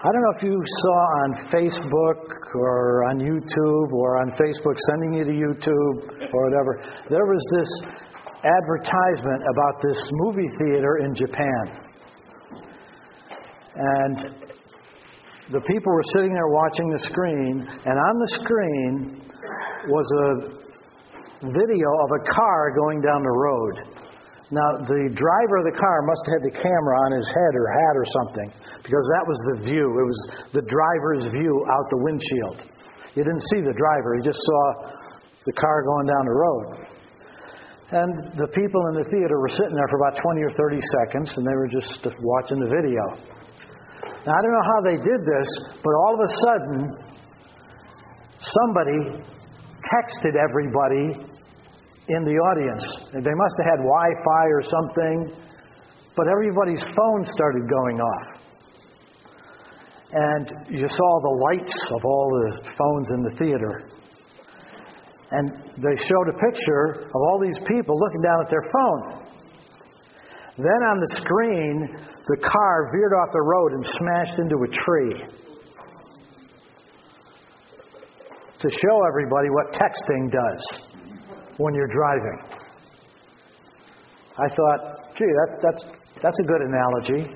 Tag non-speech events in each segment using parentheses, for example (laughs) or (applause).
I don't know if you saw on Facebook or on YouTube or on Facebook sending you to YouTube or whatever, there was this advertisement about this movie theater in Japan. And the people were sitting there watching the screen, and on the screen was a video of a car going down the road. Now, the driver of the car must have had the camera on his head or hat or something, because that was the view. It was the driver's view out the windshield. You didn't see the driver, you just saw the car going down the road. And the people in the theater were sitting there for about 20 or 30 seconds, and they were just watching the video. Now, I don't know how they did this, but all of a sudden, somebody texted everybody in the audience. They must have had Wi Fi or something, but everybody's phone started going off. And you saw the lights of all the phones in the theater. And they showed a picture of all these people looking down at their phone. Then on the screen, the car veered off the road and smashed into a tree. To show everybody what texting does when you're driving. I thought, gee, that, that's, that's a good analogy.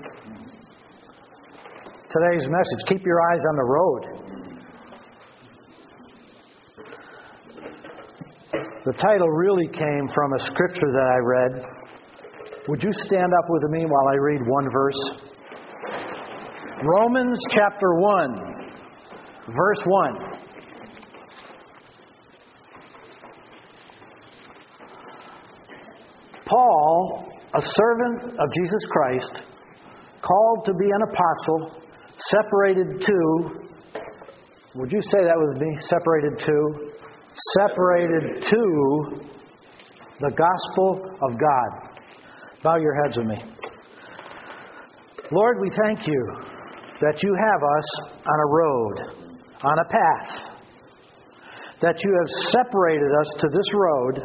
Today's message keep your eyes on the road. The title really came from a scripture that I read. Would you stand up with me while I read one verse? Romans chapter 1, verse 1. Paul, a servant of Jesus Christ, called to be an apostle, separated to, would you say that with me? Separated to? Separated to the gospel of God. Bow your heads with me. Lord, we thank you that you have us on a road, on a path, that you have separated us to this road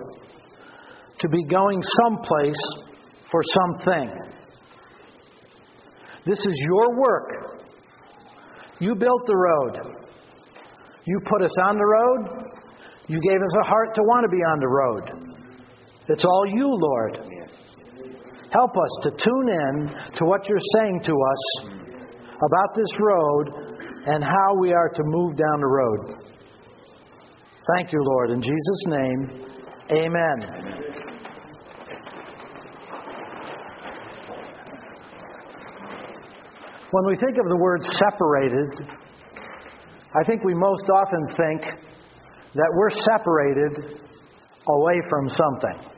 to be going someplace for something. This is your work. You built the road. You put us on the road. You gave us a heart to want to be on the road. It's all you, Lord. Help us to tune in to what you're saying to us about this road and how we are to move down the road. Thank you, Lord. In Jesus' name, amen. When we think of the word separated, I think we most often think that we're separated away from something.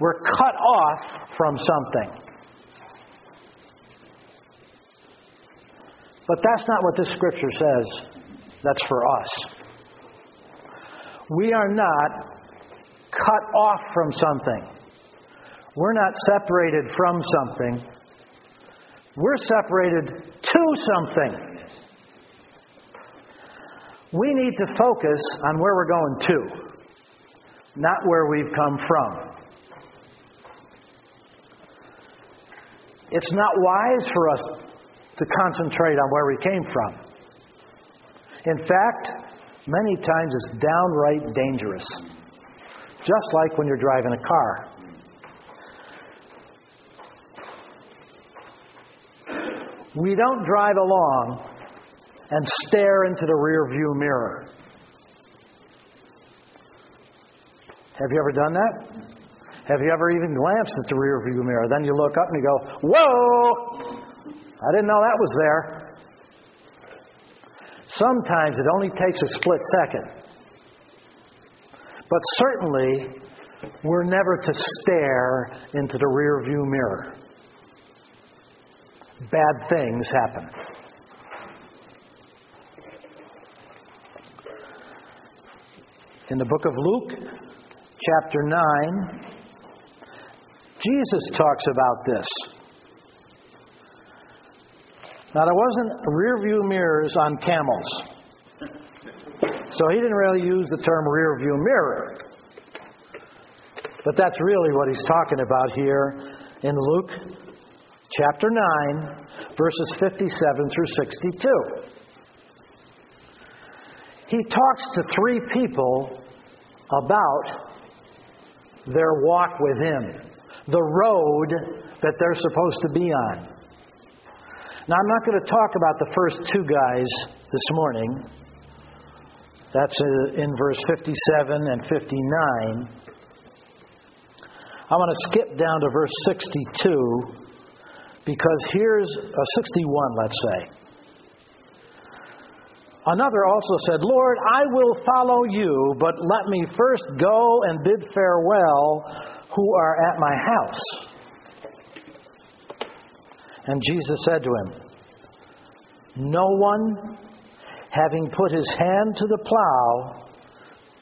We're cut off from something. But that's not what this scripture says. That's for us. We are not cut off from something. We're not separated from something. We're separated to something. We need to focus on where we're going to, not where we've come from. It's not wise for us to concentrate on where we came from. In fact, many times it's downright dangerous. Just like when you're driving a car. We don't drive along and stare into the rear view mirror. Have you ever done that? Have you ever even glanced at the rear view mirror? Then you look up and you go, Whoa! I didn't know that was there. Sometimes it only takes a split second. But certainly, we're never to stare into the rear view mirror bad things happen. In the book of Luke, chapter 9, Jesus talks about this. Now, there wasn't rear view mirrors on camels. So he didn't really use the term rear view mirror. But that's really what he's talking about here in Luke chapter 9, verses 57 through 62. He talks to three people about their walk with Him, the road that they're supposed to be on. Now, I'm not going to talk about the first two guys this morning. That's uh, in verse 57 and 59. I want to skip down to verse 62 because here's a 61, let's say. Another also said, Lord, I will follow you, but let me first go and bid farewell who are at my house. And Jesus said to him, No one, having put his hand to the plow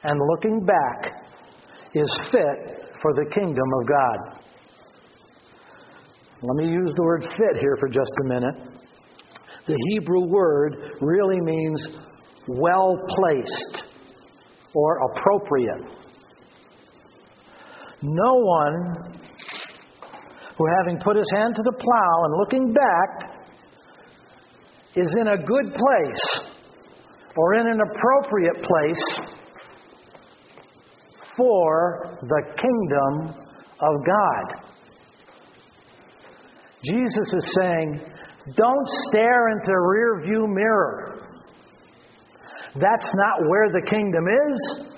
and looking back, is fit for the kingdom of God. Let me use the word fit here for just a minute. The Hebrew word really means well placed or appropriate. No one who, having put his hand to the plow and looking back, is in a good place or in an appropriate place for the kingdom of God. Jesus is saying, don't stare into the rear view mirror. That's not where the kingdom is,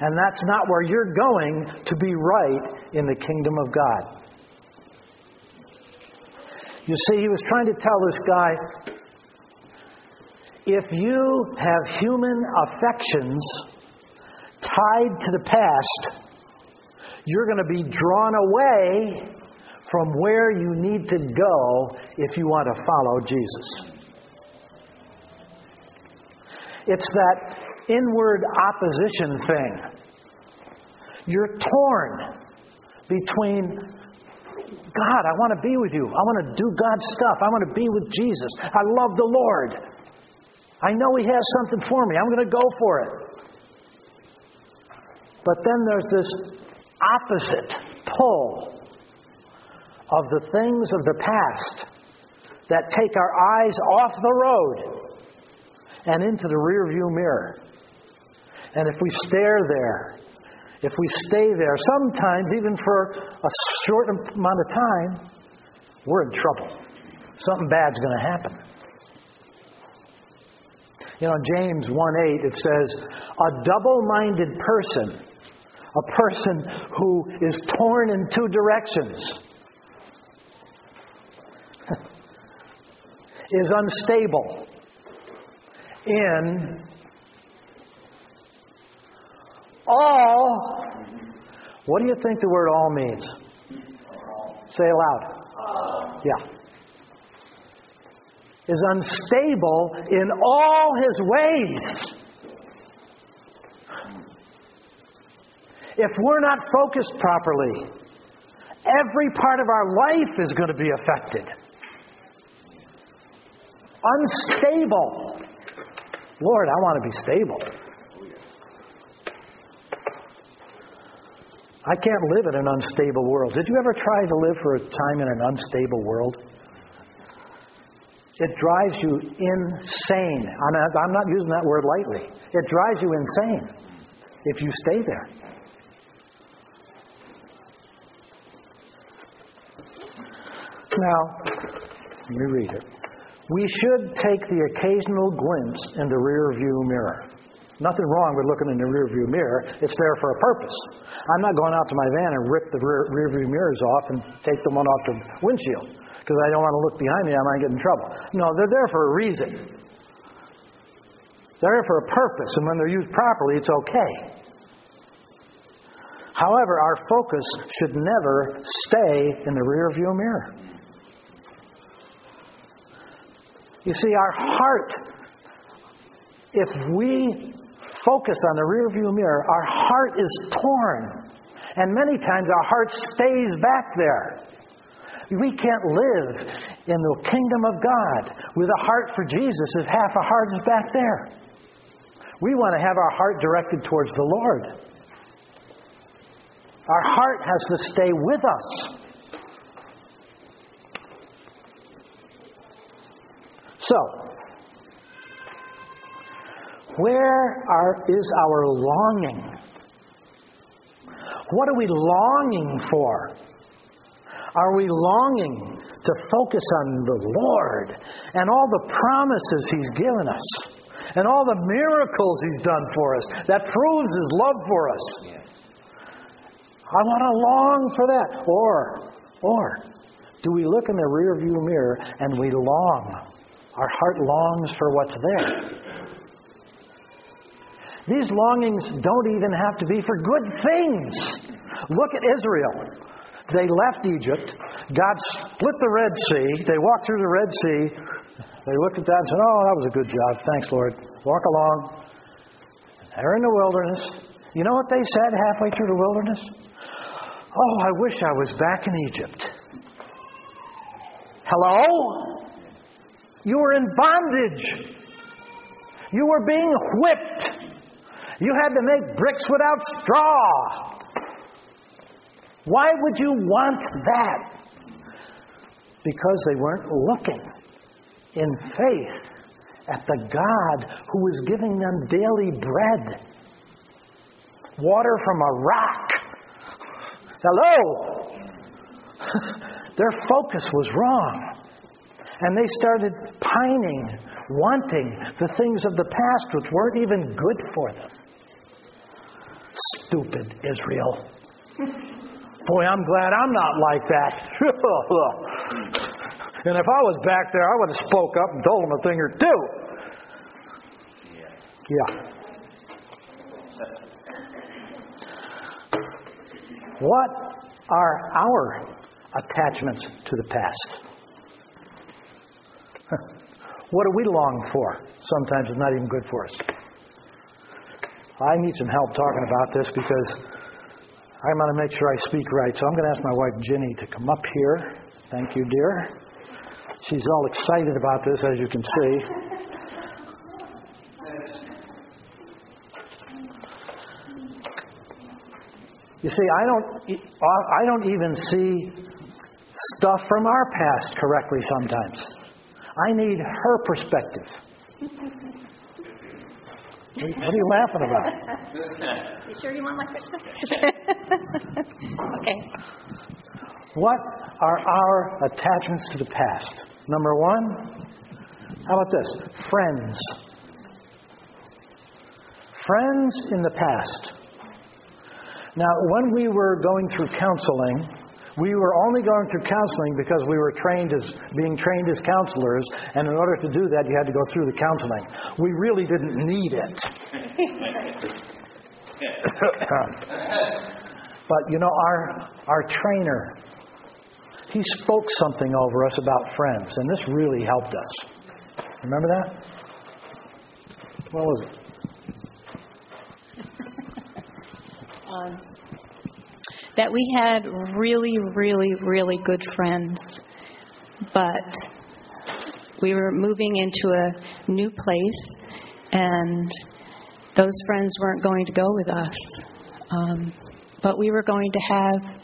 and that's not where you're going to be right in the kingdom of God. You see, he was trying to tell this guy if you have human affections tied to the past, you're going to be drawn away from where you need to go if you want to follow Jesus. It's that inward opposition thing. You're torn between God, I want to be with you. I want to do God's stuff. I want to be with Jesus. I love the Lord. I know He has something for me. I'm going to go for it. But then there's this opposite pull of the things of the past that take our eyes off the road and into the rearview mirror. And if we stare there, if we stay there, sometimes even for a short amount of time, we're in trouble. Something bad's going to happen. You know, James 1 8, it says, A double minded person, a person who is torn in two directions, is unstable in all. What do you think the word all means? Say it loud. Yeah. Is unstable in all his ways. If we're not focused properly, every part of our life is going to be affected unstable. Lord, I want to be stable. I can't live in an unstable world. Did you ever try to live for a time in an unstable world? It drives you insane. I'm not, I'm not using that word lightly. It drives you insane if you stay there. Now, let me read it. We should take the occasional glimpse in the rear view mirror. Nothing wrong with looking in the rear view mirror. It's there for a purpose. I'm not going out to my van and rip the rear, rear view mirrors off and take the one off the windshield because I don't want to look behind me. I might get in trouble. No, they're there for a reason. They're there for a purpose, and when they're used properly, it's okay. However, our focus should never stay in the rear view mirror. You see, our heart, if we focus on the rearview mirror, our heart is torn. And many times our heart stays back there. We can't live in the kingdom of God with a heart for Jesus if half a heart is back there. We want to have our heart directed towards the Lord. Our heart has to stay with us. So, where are, is our longing? What are we longing for? Are we longing to focus on the Lord and all the promises He's given us and all the miracles He's done for us that proves His love for us? I want to long for that. Or, or, do we look in the rearview mirror and we long? Our heart longs for what's there. These longings don't even have to be for good things. Look at Israel. They left Egypt. God split the Red Sea. They walked through the Red Sea. They looked at that and said, Oh, that was a good job. Thanks, Lord. Walk along. They're in the wilderness. You know what they said halfway through the wilderness? Oh, I wish I was back in Egypt. Hello? You were in bondage. You were being whipped. You had to make bricks without straw. Why would you want that? Because they weren't looking in faith at the God who was giving them daily bread, water from a rock. Hello! (laughs) Their focus was wrong. And they started pining, wanting the things of the past which weren't even good for them. Stupid Israel. Boy, I'm glad I'm not like that. (laughs) and if I was back there, I would have spoke up and told them a thing or two. Yeah. What are our attachments to the past? What do we long for? Sometimes it's not even good for us. I need some help talking about this because I'm going to make sure I speak right. So I'm going to ask my wife Ginny to come up here. Thank you, dear. She's all excited about this, as you can see. You see, I don't, I don't even see stuff from our past correctly sometimes. I need her perspective. What are you laughing about? (laughs) You sure you want my perspective? (laughs) okay. What are our attachments to the past? Number one, how about this? Friends. Friends in the past. Now, when we were going through counseling, we were only going through counseling because we were trained as being trained as counselors, and in order to do that, you had to go through the counseling. We really didn't need it. (laughs) but you know, our our trainer, he spoke something over us about friends, and this really helped us. Remember that? What was it? (laughs) Um, that we had really, really, really good friends, but we were moving into a new place, and those friends weren't going to go with us. Um, but we were going to have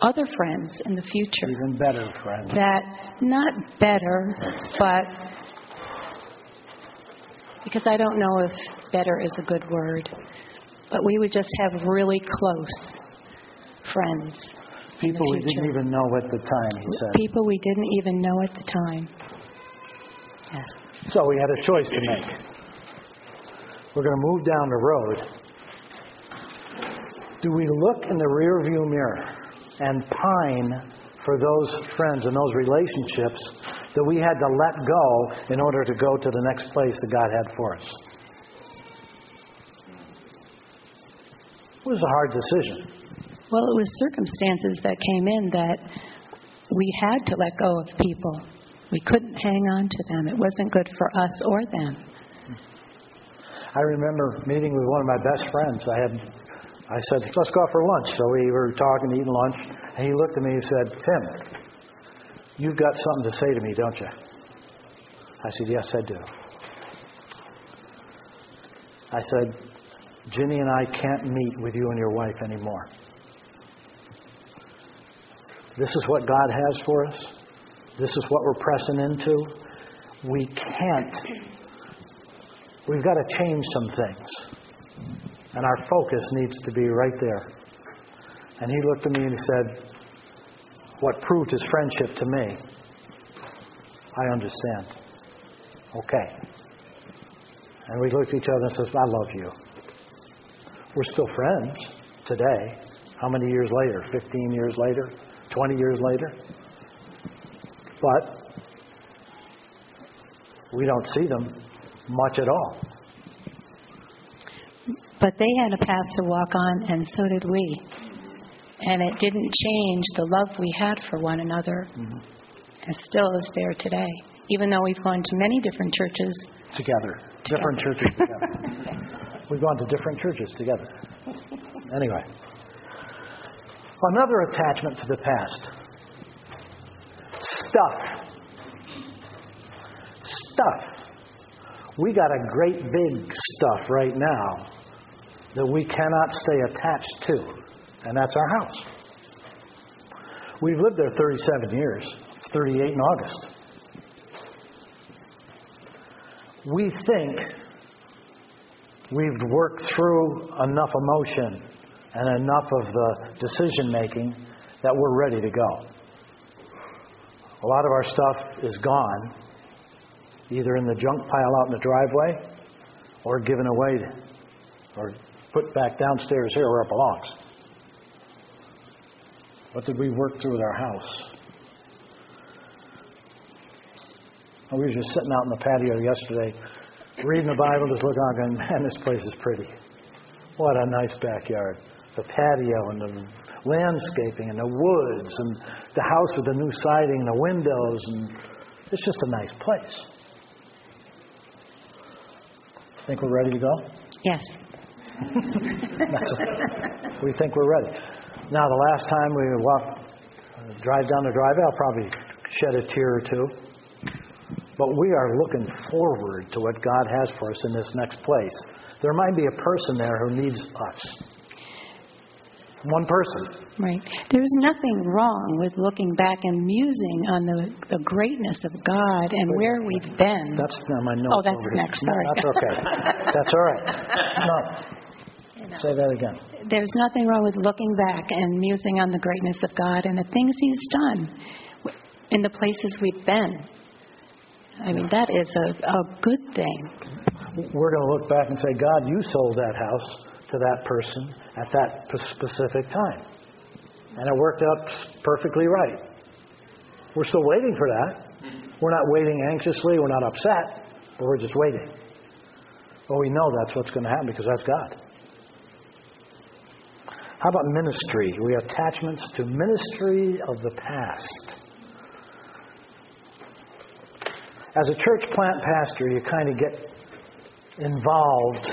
other friends in the future. Even better friends. That, not better, but because I don't know if better is a good word. But we would just have really close friends. People we didn't even know at the time, he said. People we didn't even know at the time. Yes. So we had a choice to make. We're going to move down the road. Do we look in the rearview mirror and pine for those friends and those relationships that we had to let go in order to go to the next place that God had for us? Was a hard decision. Well, it was circumstances that came in that we had to let go of people. We couldn't hang on to them. It wasn't good for us or them. I remember meeting with one of my best friends. I had I said, let's go out for lunch. So we were talking, eating lunch, and he looked at me and said, Tim, you've got something to say to me, don't you? I said, yes, I do. I said, Ginny and I can't meet with you and your wife anymore. This is what God has for us. this is what we're pressing into, we can't. We've got to change some things. And our focus needs to be right there. And he looked at me and he said, What proved his friendship to me, I understand. Okay. And we looked at each other and said, I love you. We're still friends today. How many years later? 15 years later? 20 years later? But we don't see them much at all. But they had a path to walk on, and so did we. And it didn't change the love we had for one another. Mm-hmm. It still is there today. Even though we've gone to many different churches. Together. together. Different churches together. (laughs) we've gone to different churches together. Anyway. Another attachment to the past stuff. Stuff. We got a great big stuff right now that we cannot stay attached to, and that's our house. We've lived there 37 years, 38 in August. We think we've worked through enough emotion and enough of the decision making that we're ready to go. A lot of our stuff is gone, either in the junk pile out in the driveway or given away or put back downstairs here where it belongs. What did we work through with our house? We were just sitting out in the patio yesterday, reading the Bible, just looking out, going, man, this place is pretty. What a nice backyard. The patio and the landscaping and the woods and the house with the new siding and the windows and it's just a nice place. Think we're ready to go? Yes. we think we're ready. Now, the last time we walk, uh, drive down the driveway, I'll probably shed a tear or two. But we are looking forward to what God has for us in this next place. There might be a person there who needs us. One person. Right. There's nothing wrong with looking back and musing on the, the greatness of God and Wait, where we've been. That's not my notes. Oh, that's next. Sorry. No, that's okay. that's all right. No, (laughs) Say that again. There's nothing wrong with looking back and musing on the greatness of God and the things He's done in the places we've been. I mean, that is a, a good thing. We're going to look back and say, God, you sold that house to that person at that specific time. And it worked out perfectly right. We're still waiting for that. We're not waiting anxiously. We're not upset, but we're just waiting. Well, we know that's what's going to happen because that's God. How about ministry? We have attachments to ministry of the past. As a church plant pastor, you kind of get involved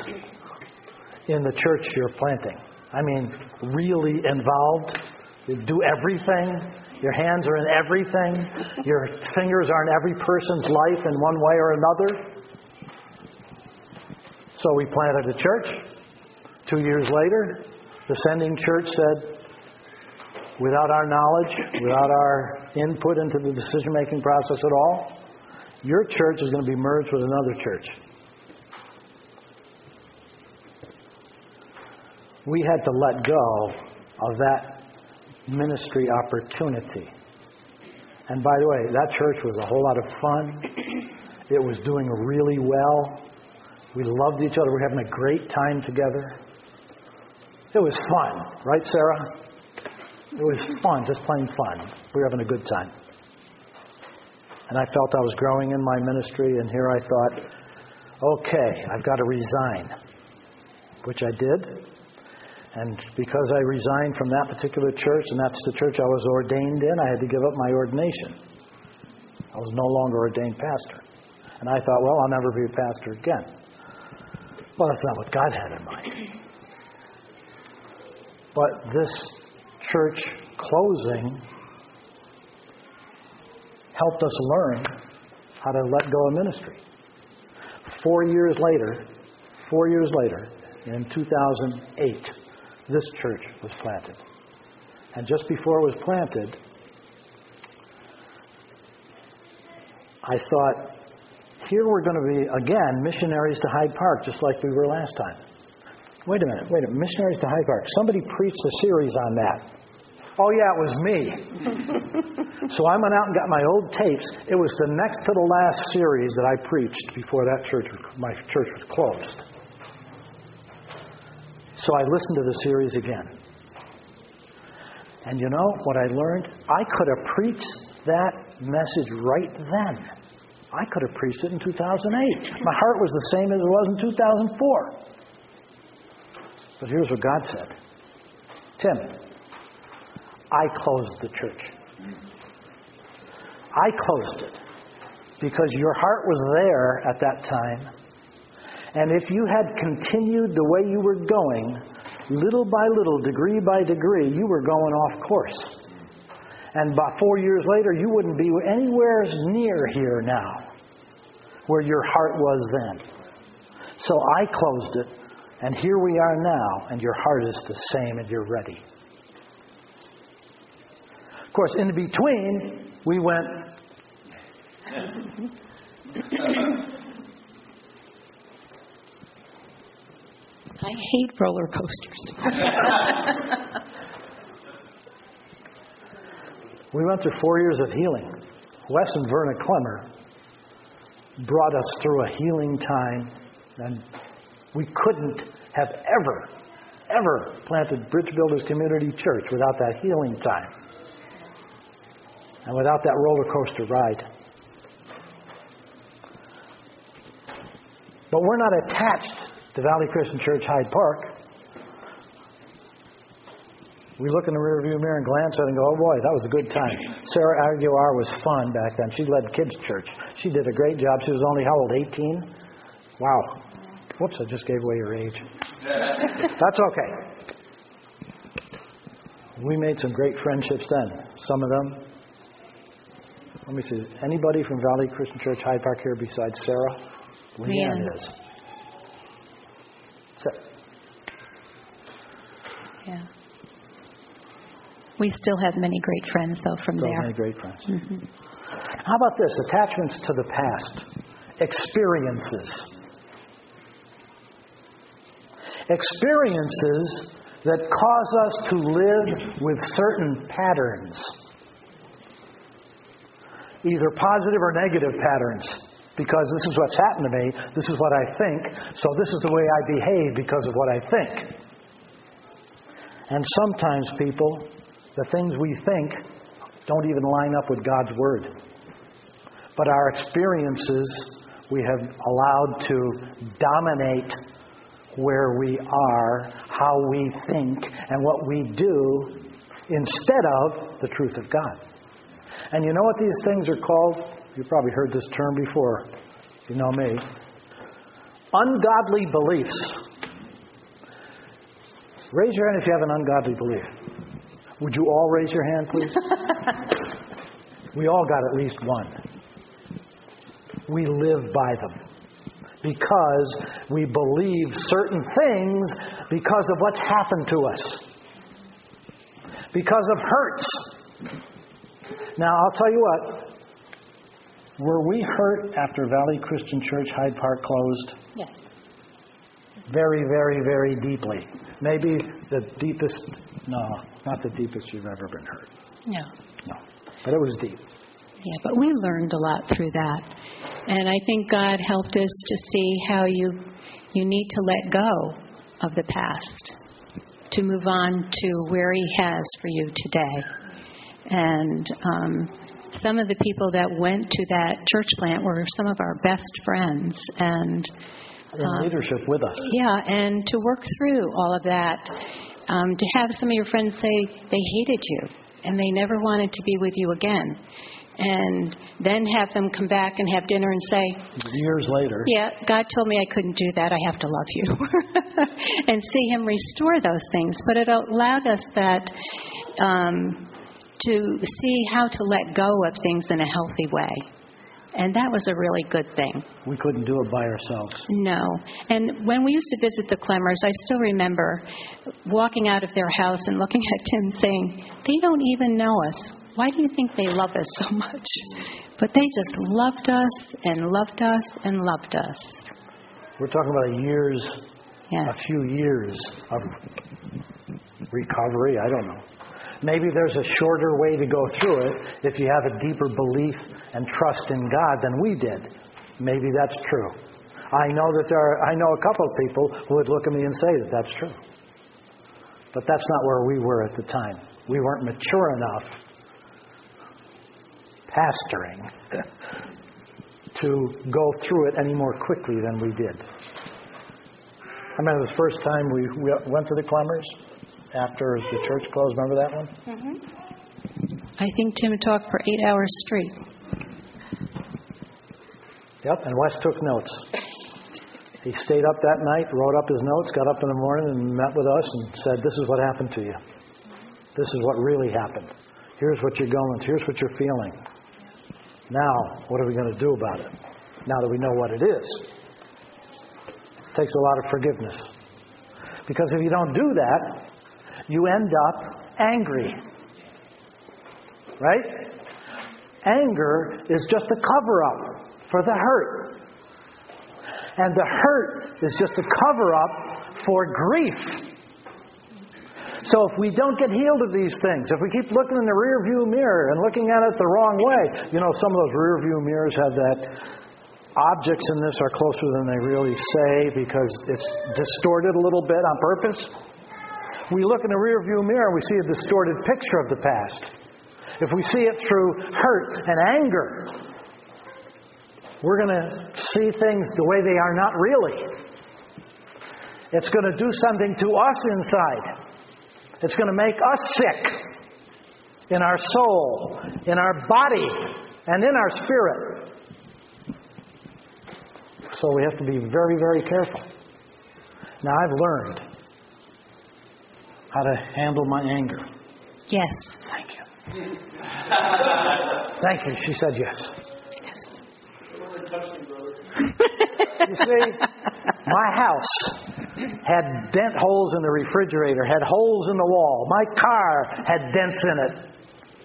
in the church you're planting. I mean, really involved. You do everything. Your hands are in everything. Your fingers are in every person's life in one way or another. So we planted a church. Two years later, the sending church said, without our knowledge, without our input into the decision making process at all, your church is going to be merged with another church. We had to let go of that ministry opportunity. And by the way, that church was a whole lot of fun. It was doing really well. We loved each other. We were having a great time together. It was fun, right, Sarah? It was fun, just plain fun. We were having a good time. And I felt I was growing in my ministry, and here I thought, okay, I've got to resign, which I did. And because I resigned from that particular church, and that's the church I was ordained in, I had to give up my ordination. I was no longer ordained pastor. And I thought, well, I'll never be a pastor again. Well, that's not what God had in mind. But this church closing helped us learn how to let go of ministry. Four years later, four years later, in 2008, this church was planted. And just before it was planted, I thought, here we're going to be, again, missionaries to Hyde Park, just like we were last time. Wait a minute, wait a minute. Missionaries to Hyde Park. Somebody preached a series on that. Oh, yeah, it was me. (laughs) so I went out and got my old tapes. It was the next to the last series that I preached before that church, my church was closed. So I listened to the series again. And you know what I learned? I could have preached that message right then. I could have preached it in 2008. My heart was the same as it was in 2004. But here's what God said Tim, I closed the church. I closed it because your heart was there at that time. And if you had continued the way you were going, little by little, degree by degree, you were going off course. And by four years later, you wouldn't be anywhere near here now where your heart was then. So I closed it, and here we are now, and your heart is the same, and you're ready. Of course, in between, we went. I hate roller coasters. we went through four years of healing. Wes and Verna Clemmer brought us through a healing time, and we couldn't have ever, ever planted Bridge Builders Community Church without that healing time and without that roller coaster ride. But we're not attached to Valley Christian Church Hyde Park. We look in the rearview mirror and glance at it and go, oh boy, that was a good time. Sarah Aguilar was fun back then. She led kids' church. She did a great job. She was only, how old, 18? Wow. Whoops, I just gave away your age. (laughs) That's okay. We made some great friendships then. Some of them. Let me see. Is Anybody from Valley Christian Church Hyde Park here besides Sarah? Leanne Leanne. is. Yeah. We still have many great friends, though, from so there. many great friends. Mm-hmm. How about this? Attachments to the past, experiences. Experiences that cause us to live with certain patterns, either positive or negative patterns. Because this is what's happened to me, this is what I think, so this is the way I behave because of what I think. And sometimes, people, the things we think don't even line up with God's Word. But our experiences we have allowed to dominate where we are, how we think, and what we do instead of the truth of God. And you know what these things are called? You've probably heard this term before. You know me. Ungodly beliefs. Raise your hand if you have an ungodly belief. Would you all raise your hand, please? (laughs) we all got at least one. We live by them because we believe certain things because of what's happened to us, because of hurts. Now, I'll tell you what. Were we hurt after Valley Christian Church Hyde Park closed? Yes. Very, very, very deeply. Maybe the deepest, no, not the deepest you've ever been hurt. No. No. But it was deep. Yeah, but we learned a lot through that. And I think God helped us to see how you you need to let go of the past to move on to where He has for you today. And um, some of the people that went to that church plant were some of our best friends, and In Um, leadership with us. yeah, and to work through all of that, um, to have some of your friends say they hated you and they never wanted to be with you again, and then have them come back and have dinner and say, Years later. "Yeah, God told me I couldn't do that. I have to love you," (laughs) and see Him restore those things. But it allowed us that. Um, to see how to let go of things in a healthy way. And that was a really good thing. We couldn't do it by ourselves. No. And when we used to visit the Clemmers, I still remember walking out of their house and looking (laughs) at Tim saying, They don't even know us. Why do you think they love us so much? But they just loved us and loved us and loved us. We're talking about years, Yes. a few years of recovery. I don't know. Maybe there's a shorter way to go through it if you have a deeper belief and trust in God than we did. Maybe that's true. I know that there are, I know a couple of people who would look at me and say that that's true. But that's not where we were at the time. We weren't mature enough pastoring (laughs) to go through it any more quickly than we did. I remember the first time we we went to the Clemmers after the church closed. Remember that one? Mm-hmm. I think Tim talked for eight hours straight. Yep, and Wes took notes. He stayed up that night, wrote up his notes, got up in the morning and met with us and said, This is what happened to you. This is what really happened. Here's what you're going through. Here's what you're feeling. Now, what are we going to do about it? Now that we know what it is. It takes a lot of forgiveness. Because if you don't do that, you end up angry. Right? Anger is just a cover up for the hurt. And the hurt is just a cover up for grief. So if we don't get healed of these things, if we keep looking in the rear view mirror and looking at it the wrong way, you know, some of those rear view mirrors have that objects in this are closer than they really say because it's distorted a little bit on purpose. We look in the rear view mirror and we see a distorted picture of the past. If we see it through hurt and anger, we're going to see things the way they are not really. It's going to do something to us inside. It's going to make us sick in our soul, in our body, and in our spirit. So we have to be very, very careful. Now, I've learned how to handle my anger. Yes. Thank you. Thank you. She said yes. You see, my house had dent holes in the refrigerator, had holes in the wall. My car had dents in it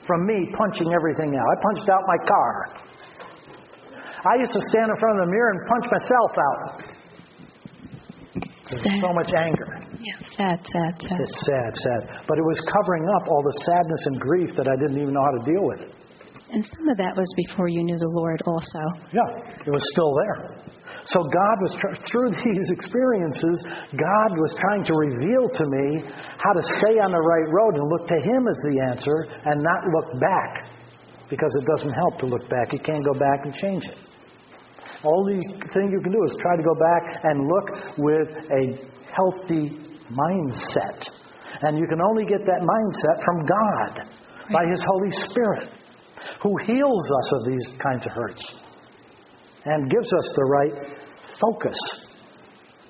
from me punching everything out. I punched out my car. I used to stand in front of the mirror and punch myself out. So much anger. Sad, sad, sad. It's sad, sad. But it was covering up all the sadness and grief that I didn't even know how to deal with. And some of that was before you knew the Lord also. Yeah, it was still there. So God was through (laughs) these experiences, God was trying to reveal to me how to stay on the right road and look to Him as the answer and not look back, because it doesn't help to look back. You can't go back and change it. Only thing you can do is try to go back and look with a healthy mindset. And you can only get that mindset from God by His Holy Spirit, who heals us of these kinds of hurts and gives us the right focus.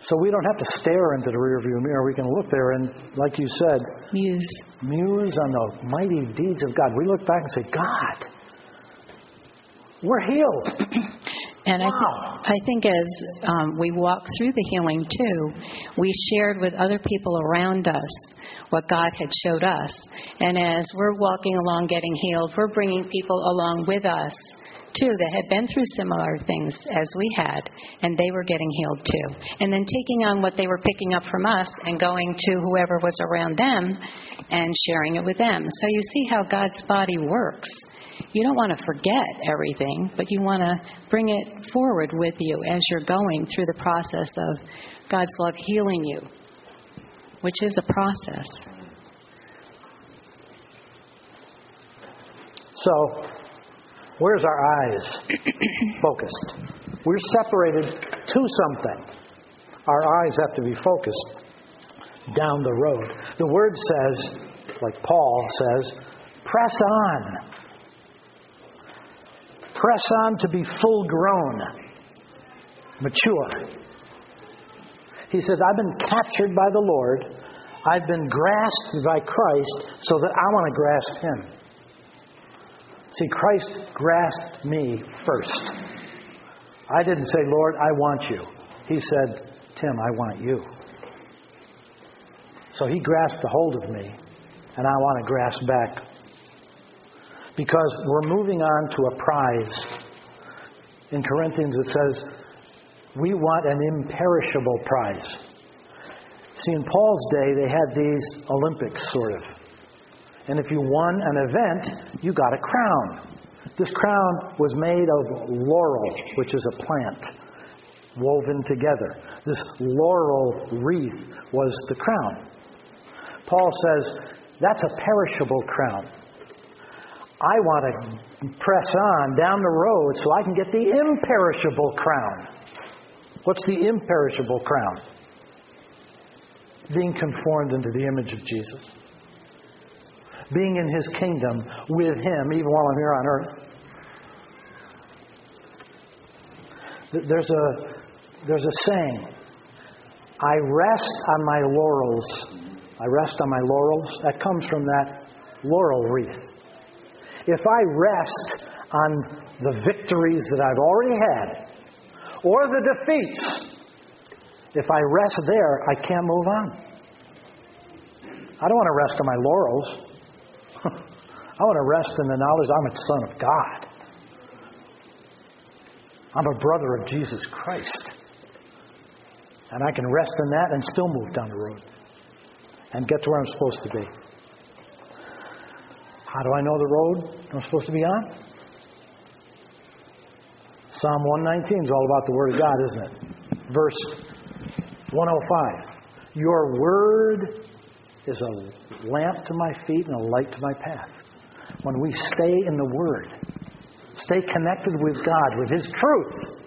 So we don't have to stare into the rearview mirror. We can look there and, like you said, Muse. muse on the mighty deeds of God. We look back and say, God, we're healed. And I, Wow. I think as um, we walk through the healing too, we shared with other people around us what God had showed us. And as we're walking along getting healed, we're bringing people along with us too that had been through similar things as we had, and they were getting healed too. And then taking on what they were picking up from us and going to whoever was around them and sharing it with them. So you see how God's body works you don't want to forget everything, but you want to bring it forward with you as you're going through the process of God's love healing you, which is a process. So, where's our eyes (coughs) focused? We're separated to something. Our eyes have to be focused down the road. The word says, like Paul says, press on. Press on to be full grown, mature. He says, I've been captured by the Lord. I've been grasped by Christ so that I want to grasp Him. See, Christ grasped me first. I didn't say, Lord, I want you. He said, Tim, I want you. So he grasped a hold of me, and I want to grasp back. Because we're moving on to a prize. In Corinthians, it says, We want an imperishable prize. See, in Paul's day, they had these Olympics, sort of. And if you won an event, you got a crown. This crown was made of laurel, which is a plant woven together. This laurel wreath was the crown. Paul says, That's a perishable crown. I want to press on down the road so I can get the imperishable crown. What's the imperishable crown? Being conformed into the image of Jesus. Being in his kingdom with him, even while I'm here on earth. There's a, there's a saying I rest on my laurels. I rest on my laurels. That comes from that laurel wreath. If I rest on the victories that I've already had or the defeats, if I rest there, I can't move on. I don't want to rest on my laurels. (laughs) I want to rest in the knowledge I'm a son of God. I'm a brother of Jesus Christ. And I can rest in that and still move down the road and get to where I'm supposed to be. How do I know the road I'm supposed to be on? Psalm 119 is all about the Word of God, isn't it? Verse 105 Your Word is a lamp to my feet and a light to my path. When we stay in the Word, stay connected with God, with His truth,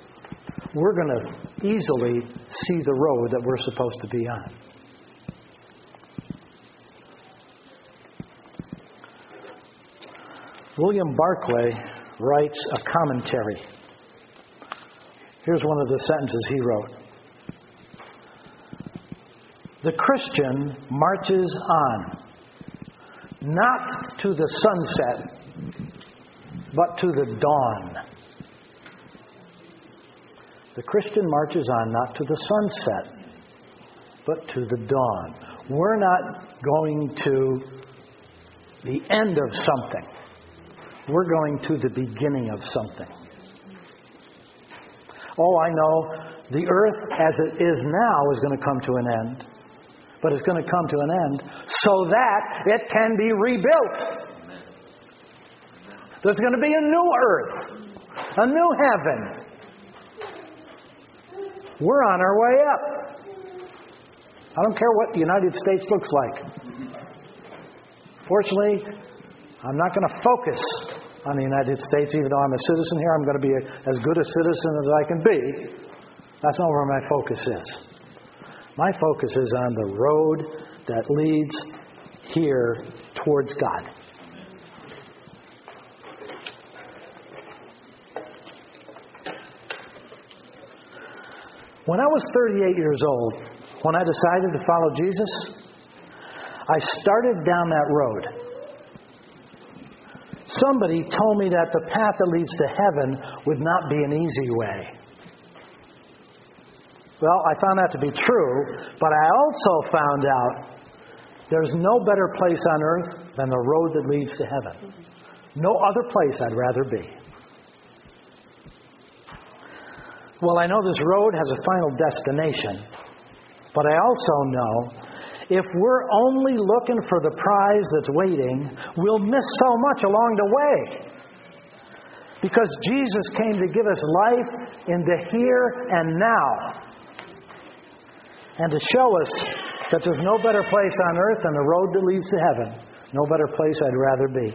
we're going to easily see the road that we're supposed to be on. William Barclay writes a commentary. Here's one of the sentences he wrote The Christian marches on, not to the sunset, but to the dawn. The Christian marches on not to the sunset, but to the dawn. We're not going to the end of something. We're going to the beginning of something. Oh, I know the earth as it is now is going to come to an end, but it's going to come to an end so that it can be rebuilt. There's going to be a new earth, a new heaven. We're on our way up. I don't care what the United States looks like. Fortunately, I'm not going to focus on the United States, even though I'm a citizen here. I'm going to be a, as good a citizen as I can be. That's not where my focus is. My focus is on the road that leads here towards God. When I was 38 years old, when I decided to follow Jesus, I started down that road. Somebody told me that the path that leads to heaven would not be an easy way. Well, I found that to be true, but I also found out there's no better place on earth than the road that leads to heaven. No other place I'd rather be. Well, I know this road has a final destination, but I also know if we're only looking for the prize that's waiting, we'll miss so much along the way. Because Jesus came to give us life in the here and now. And to show us that there's no better place on earth than the road that leads to heaven. No better place I'd rather be.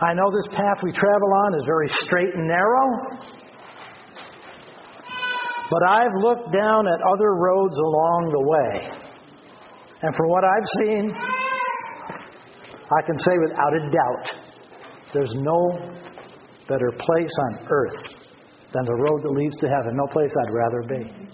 I know this path we travel on is very straight and narrow, but I've looked down at other roads along the way. And from what I've seen, I can say without a doubt, there's no better place on earth than the road that leads to heaven. No place I'd rather be.